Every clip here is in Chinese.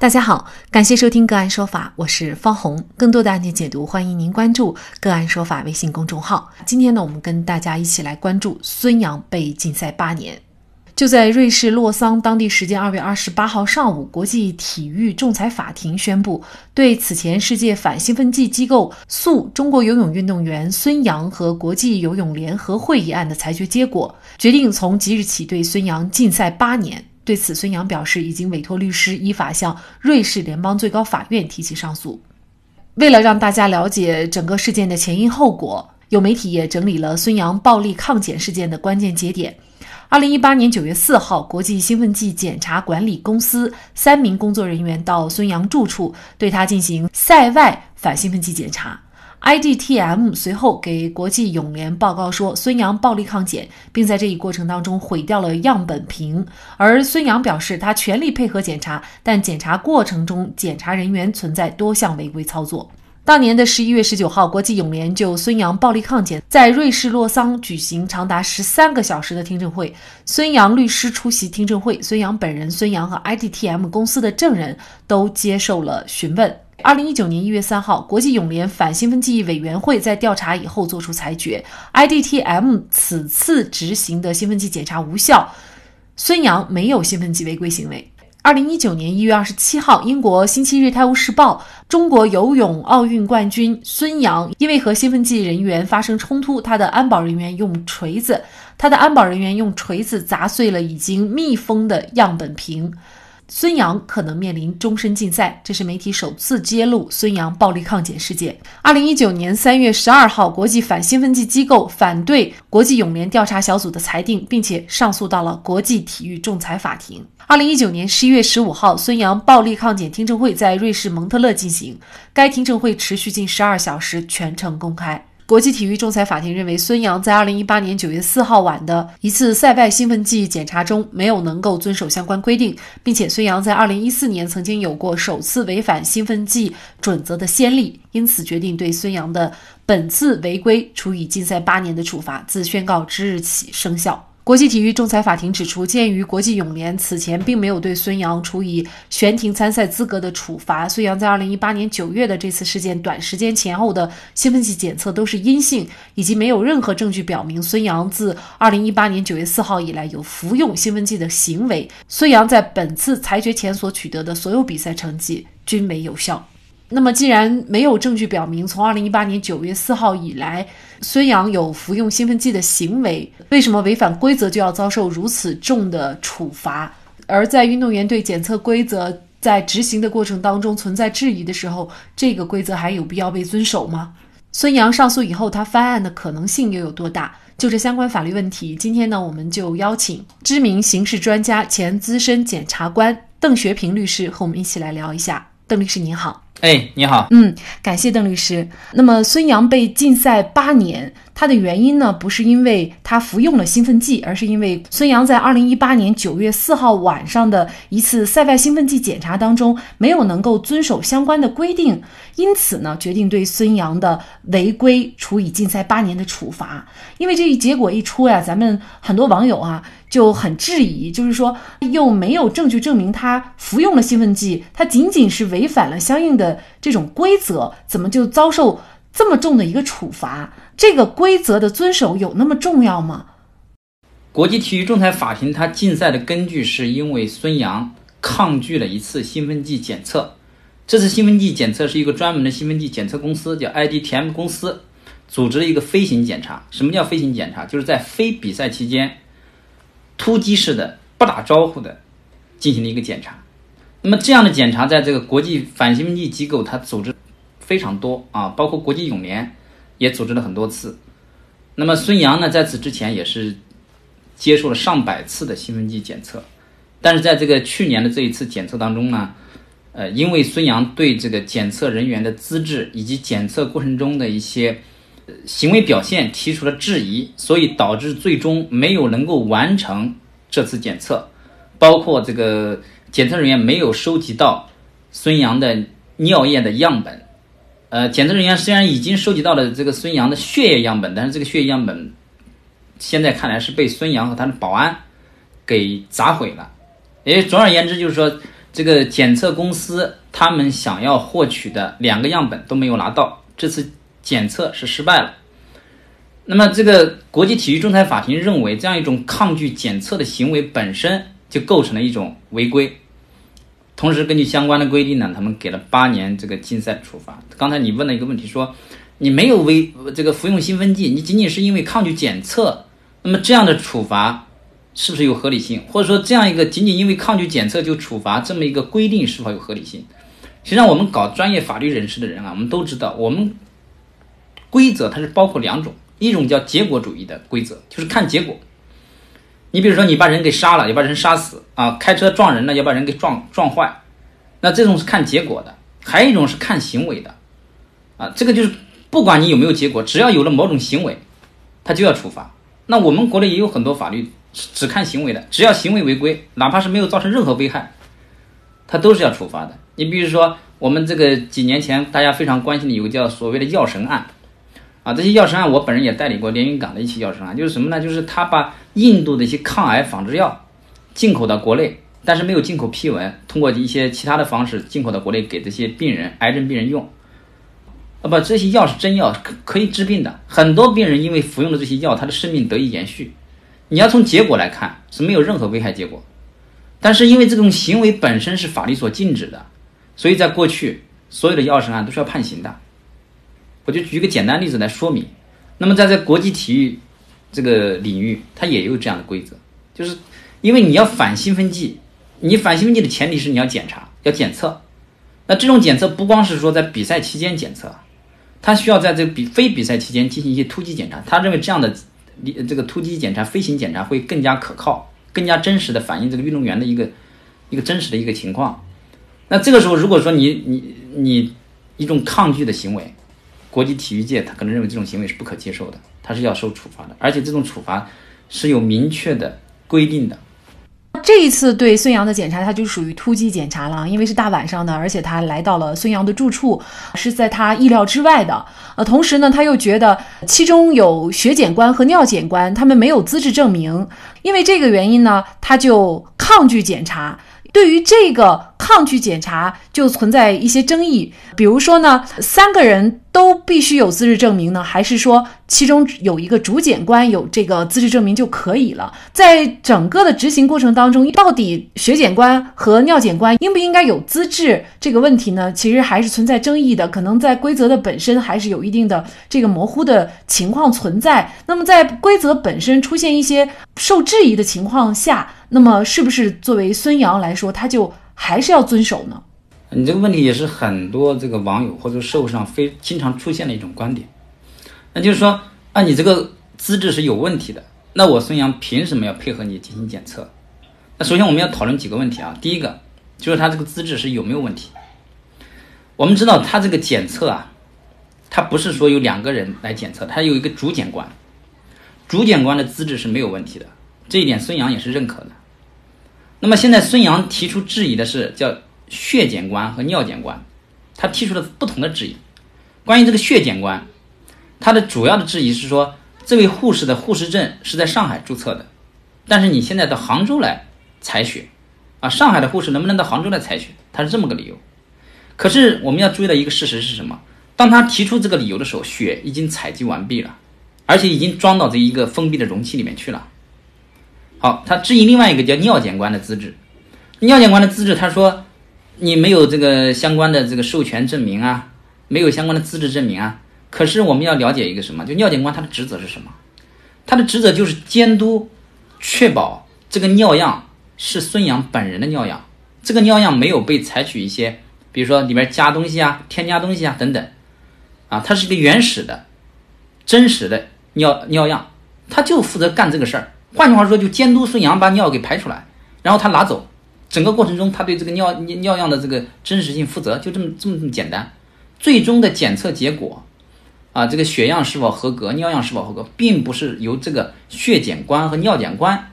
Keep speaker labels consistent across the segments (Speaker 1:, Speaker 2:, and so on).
Speaker 1: 大家好，感谢收听个案说法，我是方红。更多的案件解读，欢迎您关注个案说法微信公众号。今天呢，我们跟大家一起来关注孙杨被禁赛八年。就在瑞士洛桑当地时间二月二十八号上午，国际体育仲裁法庭宣布，对此前世界反兴奋剂机构诉中国游泳运动员孙杨和国际游泳联合会一案的裁决结果，决定从即日起对孙杨禁赛八年。对此，孙杨表示已经委托律师依法向瑞士联邦最高法院提起上诉。为了让大家了解整个事件的前因后果，有媒体也整理了孙杨暴力抗检事件的关键节点。二零一八年九月四号，国际兴奋剂检查管理公司三名工作人员到孙杨住处，对他进行赛外反兴奋剂检查。IDTM 随后给国际泳联报告说，孙杨暴力抗检，并在这一过程当中毁掉了样本瓶。而孙杨表示，他全力配合检查，但检查过程中检查人员存在多项违规操作。当年的十一月十九号，国际泳联就孙杨暴力抗检在瑞士洛桑举行长达十三个小时的听证会，孙杨律师出席听证会，孙杨本人、孙杨和 IDTM 公司的证人都接受了询问。二零一九年一月三号，国际泳联反兴奋剂委员会在调查以后作出裁决，IDTM 此次执行的兴奋剂检查无效，孙杨没有兴奋剂违规行为。二零一九年一月二十七号，英国《星期日泰晤士报》中国游泳奥运冠军孙杨因为和兴奋剂人员发生冲突，他的安保人员用锤子，他的安保人员用锤子砸碎了已经密封的样本瓶。孙杨可能面临终身禁赛，这是媒体首次揭露孙杨暴力抗检事件。二零一九年三月十二号，国际反兴奋剂机构反对国际泳联调查小组的裁定，并且上诉到了国际体育仲裁法庭。二零一九年十一月十五号，孙杨暴力抗检听证会在瑞士蒙特勒进行，该听证会持续近十二小时，全程公开。国际体育仲裁法庭认为，孙杨在二零一八年九月四号晚的一次赛外兴奋剂检查中没有能够遵守相关规定，并且孙杨在二零一四年曾经有过首次违反兴奋剂准则的先例，因此决定对孙杨的本次违规处以禁赛八年的处罚，自宣告之日起生效。国际体育仲裁法庭指出，鉴于国际泳联此前并没有对孙杨处以悬停参赛资格的处罚，孙杨在2018年9月的这次事件短时间前后的兴奋剂检测都是阴性，以及没有任何证据表明孙杨自2018年9月4号以来有服用兴奋剂的行为，孙杨在本次裁决前所取得的所有比赛成绩均为有效。那么，既然没有证据表明从二零一八年九月四号以来孙杨有服用兴奋剂的行为，为什么违反规则就要遭受如此重的处罚？而在运动员对检测规则在执行的过程当中存在质疑的时候，这个规则还有必要被遵守吗？孙杨上诉以后，他翻案的可能性又有多大？就这相关法律问题，今天呢，我们就邀请知名刑事专家、前资深检察官邓学平律师和我们一起来聊一下。邓律师您好。
Speaker 2: 哎，你好。
Speaker 1: 嗯，感谢邓律师。那么，孙杨被禁赛八年。它的原因呢，不是因为他服用了兴奋剂，而是因为孙杨在二零一八年九月四号晚上的一次赛外兴奋剂检查当中没有能够遵守相关的规定，因此呢，决定对孙杨的违规处以禁赛八年的处罚。因为这一结果一出呀，咱们很多网友啊就很质疑，就是说又没有证据证明他服用了兴奋剂，他仅仅是违反了相应的这种规则，怎么就遭受？这么重的一个处罚，这个规则的遵守有那么重要吗？
Speaker 2: 国际体育仲裁法庭它禁赛的根据是因为孙杨抗拒了一次兴奋剂检测。这次兴奋剂检测是一个专门的兴奋剂检测公司叫 IDTM 公司组织了一个飞行检查。什么叫飞行检查？就是在非比赛期间突击式的不打招呼的进行了一个检查。那么这样的检查在这个国际反兴奋剂机构它组织。非常多啊，包括国际泳联也组织了很多次。那么孙杨呢，在此之前也是接受了上百次的兴奋剂检测，但是在这个去年的这一次检测当中呢，呃，因为孙杨对这个检测人员的资质以及检测过程中的一些行为表现提出了质疑，所以导致最终没有能够完成这次检测，包括这个检测人员没有收集到孙杨的尿液的样本。呃，检测人员虽然已经收集到了这个孙杨的血液样本，但是这个血液样本现在看来是被孙杨和他的保安给砸毁了。也总而言之，就是说，这个检测公司他们想要获取的两个样本都没有拿到，这次检测是失败了。那么，这个国际体育仲裁法庭认为，这样一种抗拒检测的行为本身就构成了一种违规。同时，根据相关的规定呢，他们给了八年这个禁赛处罚。刚才你问了一个问题，说你没有违这个服用兴奋剂，你仅仅是因为抗拒检测，那么这样的处罚是不是有合理性？或者说，这样一个仅仅因为抗拒检测就处罚这么一个规定是否有合理性？实际上，我们搞专业法律人士的人啊，我们都知道，我们规则它是包括两种。一种叫结果主义的规则，就是看结果。你比如说，你把人给杀了，要把人杀死啊；开车撞人了，要把人给撞撞坏。那这种是看结果的。还有一种是看行为的，啊，这个就是不管你有没有结果，只要有了某种行为，他就要处罚。那我们国内也有很多法律只看行为的，只要行为违规，哪怕是没有造成任何危害，他都是要处罚的。你比如说，我们这个几年前大家非常关心的有个叫所谓的药神案。啊，这些药神案，我本人也代理过连云港的一起药神案，就是什么呢？就是他把印度的一些抗癌仿制药进口到国内，但是没有进口批文，通过一些其他的方式进口到国内，给这些病人、癌症病人用。啊，不，这些药是真药，可可以治病的。很多病人因为服用了这些药，他的生命得以延续。你要从结果来看，是没有任何危害结果。但是因为这种行为本身是法律所禁止的，所以在过去所有的药神案都是要判刑的。我就举一个简单例子来说明，那么在这国际体育这个领域，它也有这样的规则，就是因为你要反兴奋剂，你反兴奋剂的前提是你要检查、要检测。那这种检测不光是说在比赛期间检测，它需要在这个比非比赛期间进行一些突击检查。他认为这样的这个突击检查、飞行检查会更加可靠、更加真实的反映这个运动员的一个一个真实的一个情况。那这个时候，如果说你你你一种抗拒的行为，国际体育界他可能认为这种行为是不可接受的，他是要受处罚的，而且这种处罚是有明确的规定的。
Speaker 1: 这一次对孙杨的检查，他就属于突击检查了，因为是大晚上的，而且他来到了孙杨的住处，是在他意料之外的。呃，同时呢，他又觉得其中有血检官和尿检官他们没有资质证明，因为这个原因呢，他就抗拒检查。对于这个抗拒检查，就存在一些争议。比如说呢，三个人都必须有资质证明呢，还是说其中有一个主检官有这个资质证明就可以了？在整个的执行过程当中，到底血检官和尿检官应不应该有资质这个问题呢？其实还是存在争议的。可能在规则的本身还是有一定的这个模糊的情况存在。那么在规则本身出现一些受质疑的情况下，那么是不是作为孙杨来说，他就还是要遵守呢？
Speaker 2: 你这个问题也是很多这个网友或者社会上非经常出现的一种观点，那就是说，啊，你这个资质是有问题的，那我孙杨凭什么要配合你进行检测？那首先我们要讨论几个问题啊，第一个就是他这个资质是有没有问题？我们知道他这个检测啊，他不是说有两个人来检测，他有一个主检官，主检官的资质是没有问题的，这一点孙杨也是认可的。那么现在孙杨提出质疑的是叫。血检官和尿检官，他提出了不同的质疑。关于这个血检官，他的主要的质疑是说，这位护士的护士证是在上海注册的，但是你现在到杭州来采血，啊，上海的护士能不能到杭州来采血？他是这么个理由。可是我们要注意到一个事实是什么？当他提出这个理由的时候，血已经采集完毕了，而且已经装到这一个封闭的容器里面去了。好，他质疑另外一个叫尿检官的资质，尿检官的资质，他说。你没有这个相关的这个授权证明啊，没有相关的资质证明啊。可是我们要了解一个什么？就尿检官他的职责是什么？他的职责就是监督，确保这个尿样是孙杨本人的尿样，这个尿样没有被采取一些，比如说里面加东西啊、添加东西啊等等，啊，它是一个原始的、真实的尿尿样，他就负责干这个事儿。换句话说，就监督孙杨把尿给排出来，然后他拿走。整个过程中，他对这个尿尿尿样的这个真实性负责，就这么这么这么简单。最终的检测结果，啊，这个血样是否合格，尿样是否合格，并不是由这个血检官和尿检官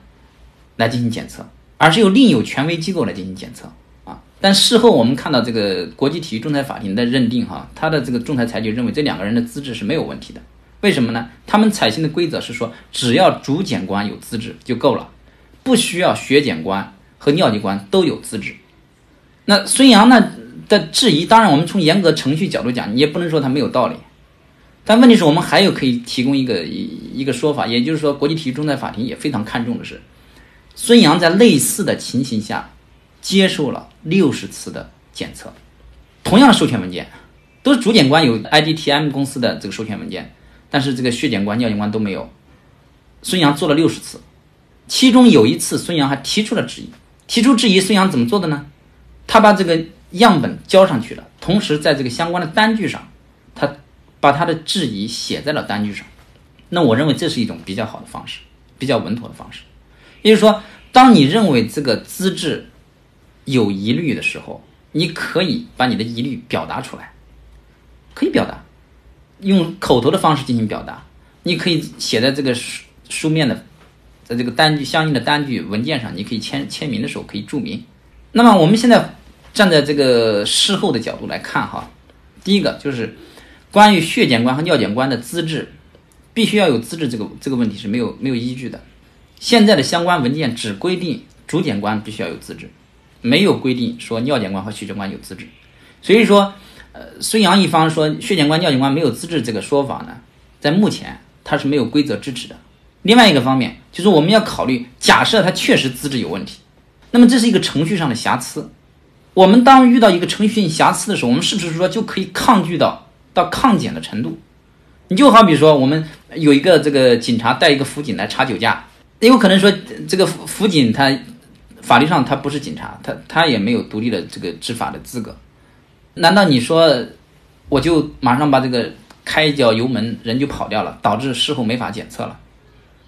Speaker 2: 来进行检测，而是由另有权威机构来进行检测啊。但事后我们看到这个国际体育仲裁法庭的认定，哈，他的这个仲裁裁决认为这两个人的资质是没有问题的。为什么呢？他们采信的规则是说，只要主检官有资质就够了，不需要血检官。和尿检官都有资质，那孙杨呢的质疑，当然我们从严格程序角度讲，你也不能说他没有道理。但问题是我们还有可以提供一个一一个说法，也就是说，国际体育仲裁法庭也非常看重的是，孙杨在类似的情形下接受了六十次的检测，同样的授权文件，都是主检官有 IDTM 公司的这个授权文件，但是这个血检官、尿检官都没有。孙杨做了六十次，其中有一次孙杨还提出了质疑，提出质疑，孙杨怎么做的呢？他把这个样本交上去了，同时在这个相关的单据上，他。把他的质疑写在了单据上，那我认为这是一种比较好的方式，比较稳妥的方式。也就是说，当你认为这个资质有疑虑的时候，你可以把你的疑虑表达出来，可以表达，用口头的方式进行表达。你可以写在这个书书面的，在这个单据相应的单据文件上，你可以签签名的时候可以注明。那么我们现在站在这个事后的角度来看哈，第一个就是。关于血检官和尿检官的资质，必须要有资质，这个这个问题是没有没有依据的。现在的相关文件只规定主检官必须要有资质，没有规定说尿检官和血检官有资质。所以说，呃，孙杨一方说血检官、尿检官没有资质这个说法呢，在目前它是没有规则支持的。另外一个方面就是我们要考虑，假设他确实资质有问题，那么这是一个程序上的瑕疵。我们当遇到一个程序性瑕疵的时候，我们是不是说就可以抗拒到？到抗检的程度，你就好比说，我们有一个这个警察带一个辅警来查酒驾，也有可能说这个辅辅警他法律上他不是警察，他他也没有独立的这个执法的资格。难道你说我就马上把这个开一脚油门人就跑掉了，导致事后没法检测了？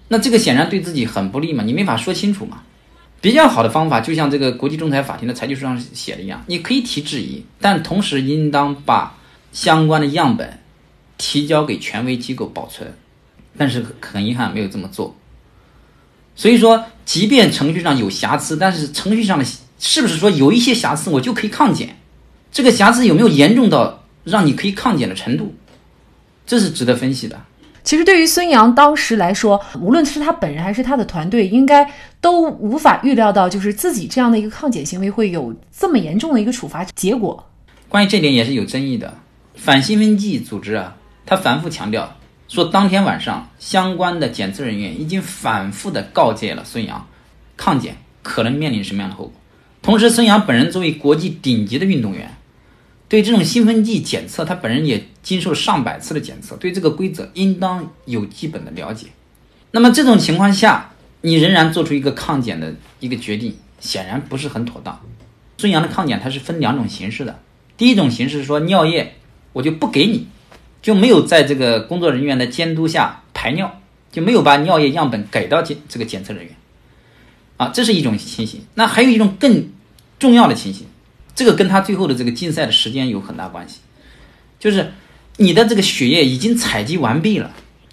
Speaker 2: 那这个显然对自己很不利嘛，你没法说清楚嘛。比较好的方法，就像这个国际仲裁法庭的裁决书上写的一样，你可以提质疑，但同时应当把。相关的样本提交给权威机构保存，但是很遗憾没有这么做。所以说，即便程序上有瑕疵，但是程序上的是不是说有一些瑕疵我就可以抗检？这个瑕疵有没有严重到让你可以抗检的程度？这是值得分析的。
Speaker 1: 其实对于孙杨当时来说，无论是他本人还是他的团队，应该都无法预料到，就是自己这样的一个抗检行为会有这么严重的一个处罚结果。
Speaker 2: 关于这点也是有争议的。反兴奋剂组织啊，他反复强调说，当天晚上相关的检测人员已经反复的告诫了孙杨，抗检可能面临什么样的后果。同时，孙杨本人作为国际顶级的运动员，对这种兴奋剂检测，他本人也经受上百次的检测，对这个规则应当有基本的了解。那么这种情况下，你仍然做出一个抗检的一个决定，显然不是很妥当。孙杨的抗检它是分两种形式的，第一种形式说尿液。我就不给你，就没有在这个工作人员的监督下排尿，就没有把尿液样本给到检这个检测人员，啊，这是一种情形。那还有一种更重要的情形，这个跟他最后的这个竞赛的时间有很大关系，就是你的这个血液已经采集完毕了，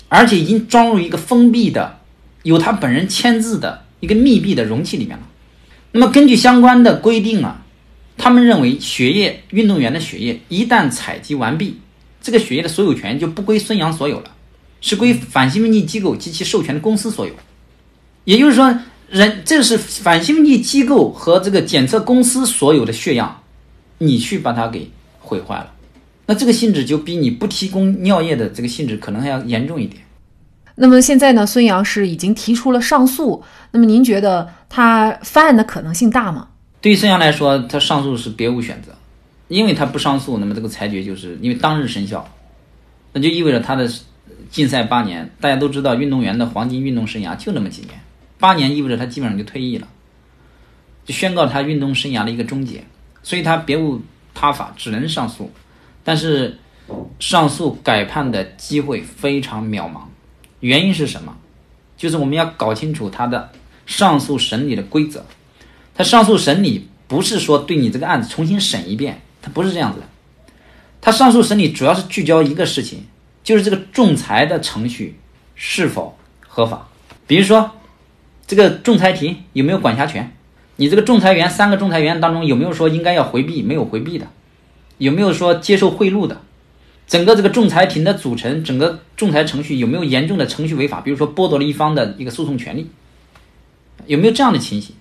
Speaker 2: 而且已经装入一个封闭的、有他本人签字的一个密闭的容器里面了。那么根据相关的规定啊。他们认为，血液运动员的血液一旦采集完毕，这个血液的所有权就不归孙杨所有了，是归反兴奋剂机构及其授权的公司所有。也就是说，人这是反兴奋剂机构和这个检测公司所有的血样，你去把它给毁坏了，那这个性质就比你不提供尿液的这个性质可能还要严重一点。
Speaker 1: 那么现在呢，孙杨是已经提出了上诉，那么您觉得他翻案的可能性大吗？
Speaker 2: 对于孙杨来说，他上诉是别无选择，因为他不上诉，那么这个裁决就是因为当日生效，那就意味着他的禁赛八年。大家都知道，运动员的黄金运动生涯就那么几年，八年意味着他基本上就退役了，就宣告他运动生涯的一个终结，所以他别无他法，只能上诉。但是上诉改判的机会非常渺茫，原因是什么？就是我们要搞清楚他的上诉审理的规则。他上诉审理不是说对你这个案子重新审一遍，他不是这样子的。他上诉审理主要是聚焦一个事情，就是这个仲裁的程序是否合法。比如说，这个仲裁庭有没有管辖权？你这个仲裁员三个仲裁员当中有没有说应该要回避没有回避的？有没有说接受贿赂的？整个这个仲裁庭的组成，整个仲裁程序有没有严重的程序违法？比如说剥夺了一方的一个诉讼权利，有没有这样的情形？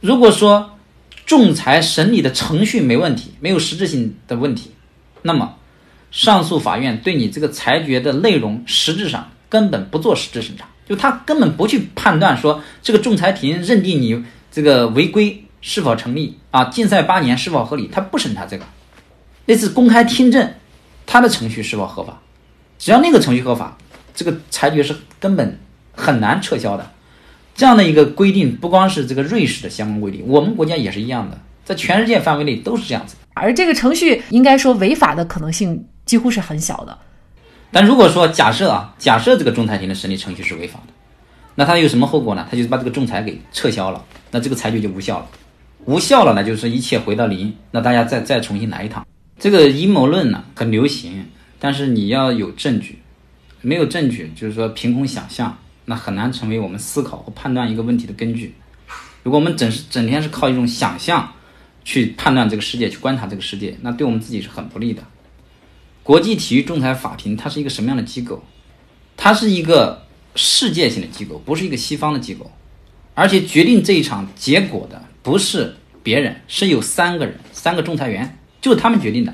Speaker 2: 如果说仲裁审理的程序没问题，没有实质性的问题，那么上诉法院对你这个裁决的内容实质上根本不做实质审查，就他根本不去判断说这个仲裁庭认定你这个违规是否成立啊，禁赛八年是否合理，他不审查这个。那次公开听证，他的程序是否合法？只要那个程序合法，这个裁决是根本很难撤销的。这样的一个规定，不光是这个瑞士的相关规定，我们国家也是一样的，在全世界范围内都是这样子。
Speaker 1: 而这个程序应该说违法的可能性几乎是很小的。
Speaker 2: 但如果说假设啊，假设这个仲裁庭的审理程序是违法的，那它有什么后果呢？它就是把这个仲裁给撤销了，那这个裁决就无效了。无效了，那就是一切回到零，那大家再再重新来一趟。这个阴谋论呢很流行，但是你要有证据，没有证据就是说凭空想象。那很难成为我们思考和判断一个问题的根据。如果我们整是整天是靠一种想象去判断这个世界，去观察这个世界，那对我们自己是很不利的。国际体育仲裁法庭它是一个什么样的机构？它是一个世界性的机构，不是一个西方的机构。而且决定这一场结果的不是别人，是有三个人，三个仲裁员，就是他们决定的。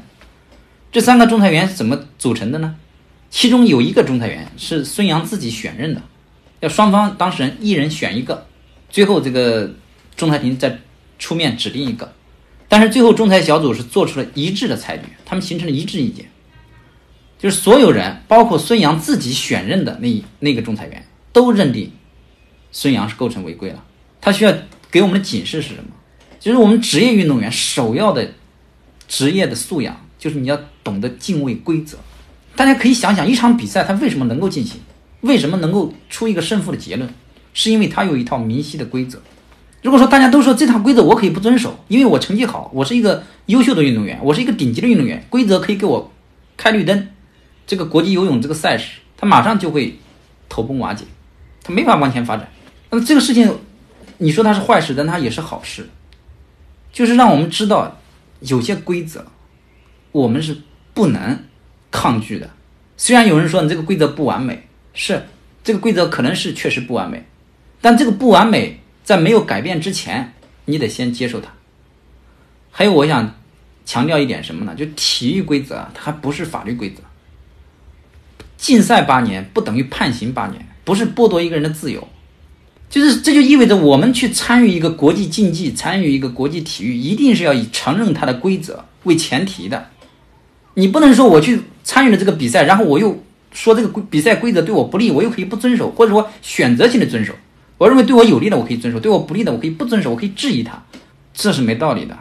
Speaker 2: 这三个仲裁员是怎么组成的呢？其中有一个仲裁员是孙杨自己选任的。要双方当事人一人选一个，最后这个仲裁庭再出面指定一个，但是最后仲裁小组是做出了一致的裁决，他们形成了一致意见，就是所有人，包括孙杨自己选任的那那个仲裁员，都认定孙杨是构成违规了。他需要给我们的警示是什么？就是我们职业运动员首要的职业的素养，就是你要懂得敬畏规则。大家可以想想，一场比赛它为什么能够进行？为什么能够出一个胜负的结论？是因为他有一套明晰的规则。如果说大家都说这套规则我可以不遵守，因为我成绩好，我是一个优秀的运动员，我是一个顶级的运动员，规则可以给我开绿灯，这个国际游泳这个赛事，它马上就会头崩瓦解，它没法往前发展。那么这个事情，你说它是坏事，但它也是好事，就是让我们知道有些规则我们是不能抗拒的。虽然有人说你这个规则不完美。是，这个规则可能是确实不完美，但这个不完美在没有改变之前，你得先接受它。还有，我想强调一点什么呢？就体育规则它还不是法律规则。禁赛八年不等于判刑八年，不是剥夺一个人的自由，就是这就意味着我们去参与一个国际竞技，参与一个国际体育，一定是要以承认它的规则为前提的。你不能说我去参与了这个比赛，然后我又。说这个规比赛规则对我不利，我又可以不遵守，或者说选择性的遵守。我认为对我有利的，我可以遵守；对我不利的，我可以不遵守，我可以质疑它，这是没道理的。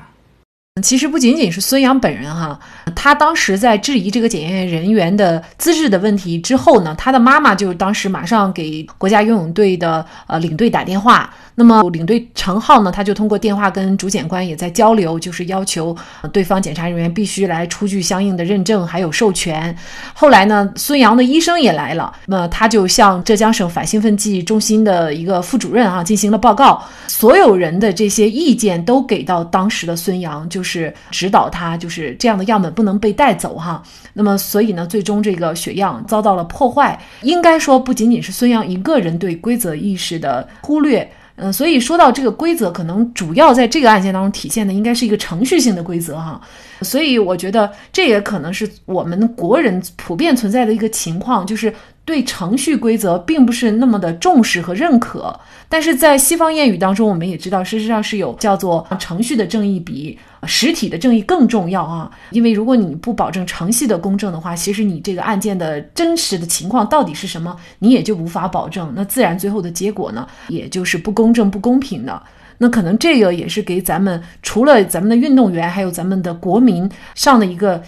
Speaker 1: 其实不仅仅是孙杨本人哈，他当时在质疑这个检验人员的资质的问题之后呢，他的妈妈就当时马上给国家游泳队的呃领队打电话。那么领队程浩呢，他就通过电话跟主检官也在交流，就是要求对方检查人员必须来出具相应的认证还有授权。后来呢，孙杨的医生也来了，那他就向浙江省反兴奋剂中心的一个副主任啊进行了报告，所有人的这些意见都给到当时的孙杨，就是指导他，就是这样的样本不能被带走哈。那么所以呢，最终这个血样遭到了破坏。应该说，不仅仅是孙杨一个人对规则意识的忽略。嗯，所以说到这个规则，可能主要在这个案件当中体现的应该是一个程序性的规则哈。所以我觉得这也可能是我们国人普遍存在的一个情况，就是对程序规则并不是那么的重视和认可。但是在西方谚语当中，我们也知道，事实上是有叫做程序的正义比实体的正义更重要啊。因为如果你不保证程序的公正的话，其实你这个案件的真实的情况到底是什么，你也就无法保证。那自然最后的结果呢，也就是不公正、不公平的。那可能这个也是给咱们除了咱们的运动员，还有咱们的国民上的一个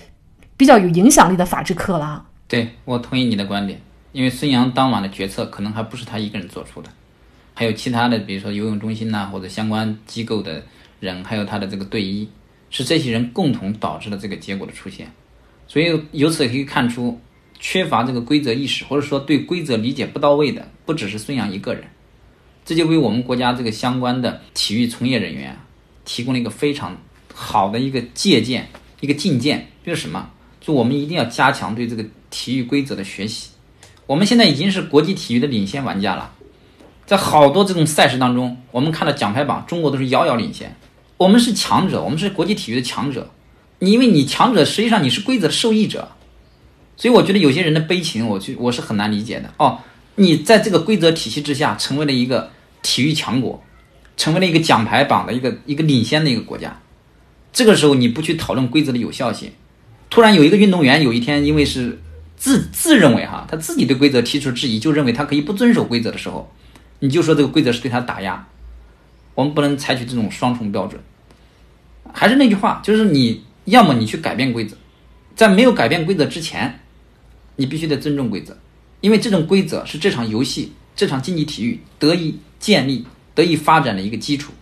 Speaker 1: 比较有影响力的法治课了。
Speaker 2: 对我同意你的观点，因为孙杨当晚的决策可能还不是他一个人做出的，还有其他的，比如说游泳中心呐，或者相关机构的人，还有他的这个队医，是这些人共同导致了这个结果的出现。所以由此可以看出，缺乏这个规则意识，或者说对规则理解不到位的，不只是孙杨一个人。这就为我们国家这个相关的体育从业人员提供了一个非常好的一个借鉴、一个进谏，就是什么？就我们一定要加强对这个体育规则的学习。我们现在已经是国际体育的领先玩家了，在好多这种赛事当中，我们看到奖牌榜，中国都是遥遥领先。我们是强者，我们是国际体育的强者。你因为你强者，实际上你是规则的受益者，所以我觉得有些人的悲情，我去我是很难理解的。哦，你在这个规则体系之下，成为了一个体育强国，成为了一个奖牌榜的一个一个领先的一个国家。这个时候你不去讨论规则的有效性，突然有一个运动员有一天因为是自自认为哈，他自己对规则提出质疑，就认为他可以不遵守规则的时候，你就说这个规则是对他打压。我们不能采取这种双重标准。还是那句话，就是你要么你去改变规则，在没有改变规则之前，你必须得尊重规则，因为这种规则是这场游戏、这场竞技体育得以建立、得以发展的一个基础。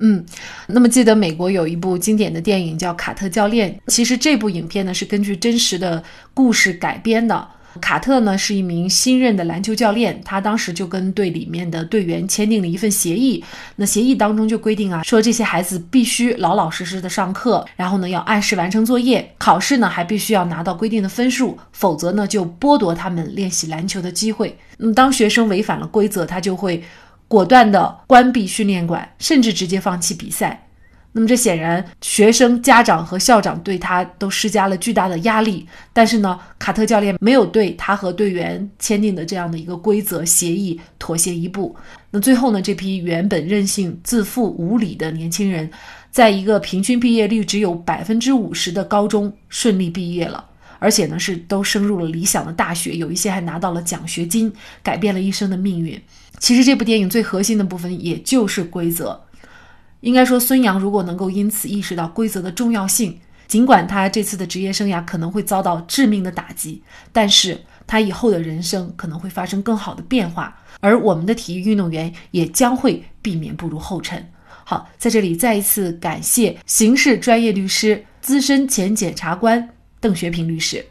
Speaker 1: 嗯，那么记得美国有一部经典的电影叫《卡特教练》，其实这部影片呢是根据真实的故事改编的。卡特呢是一名新任的篮球教练，他当时就跟队里面的队员签订了一份协议。那协议当中就规定啊，说这些孩子必须老老实实的上课，然后呢要按时完成作业，考试呢还必须要拿到规定的分数，否则呢就剥夺他们练习篮球的机会。那么当学生违反了规则，他就会果断的关闭训练馆，甚至直接放弃比赛。那么这显然，学生、家长和校长对他都施加了巨大的压力。但是呢，卡特教练没有对他和队员签订的这样的一个规则协议妥协一步。那最后呢，这批原本任性、自负、无理的年轻人，在一个平均毕业率只有百分之五十的高中顺利毕业了，而且呢是都升入了理想的大学，有一些还拿到了奖学金，改变了一生的命运。其实这部电影最核心的部分，也就是规则。应该说，孙杨如果能够因此意识到规则的重要性，尽管他这次的职业生涯可能会遭到致命的打击，但是他以后的人生可能会发生更好的变化，而我们的体育运动员也将会避免步入后尘。好，在这里再一次感谢刑事专业律师、资深前检察官邓学平律师。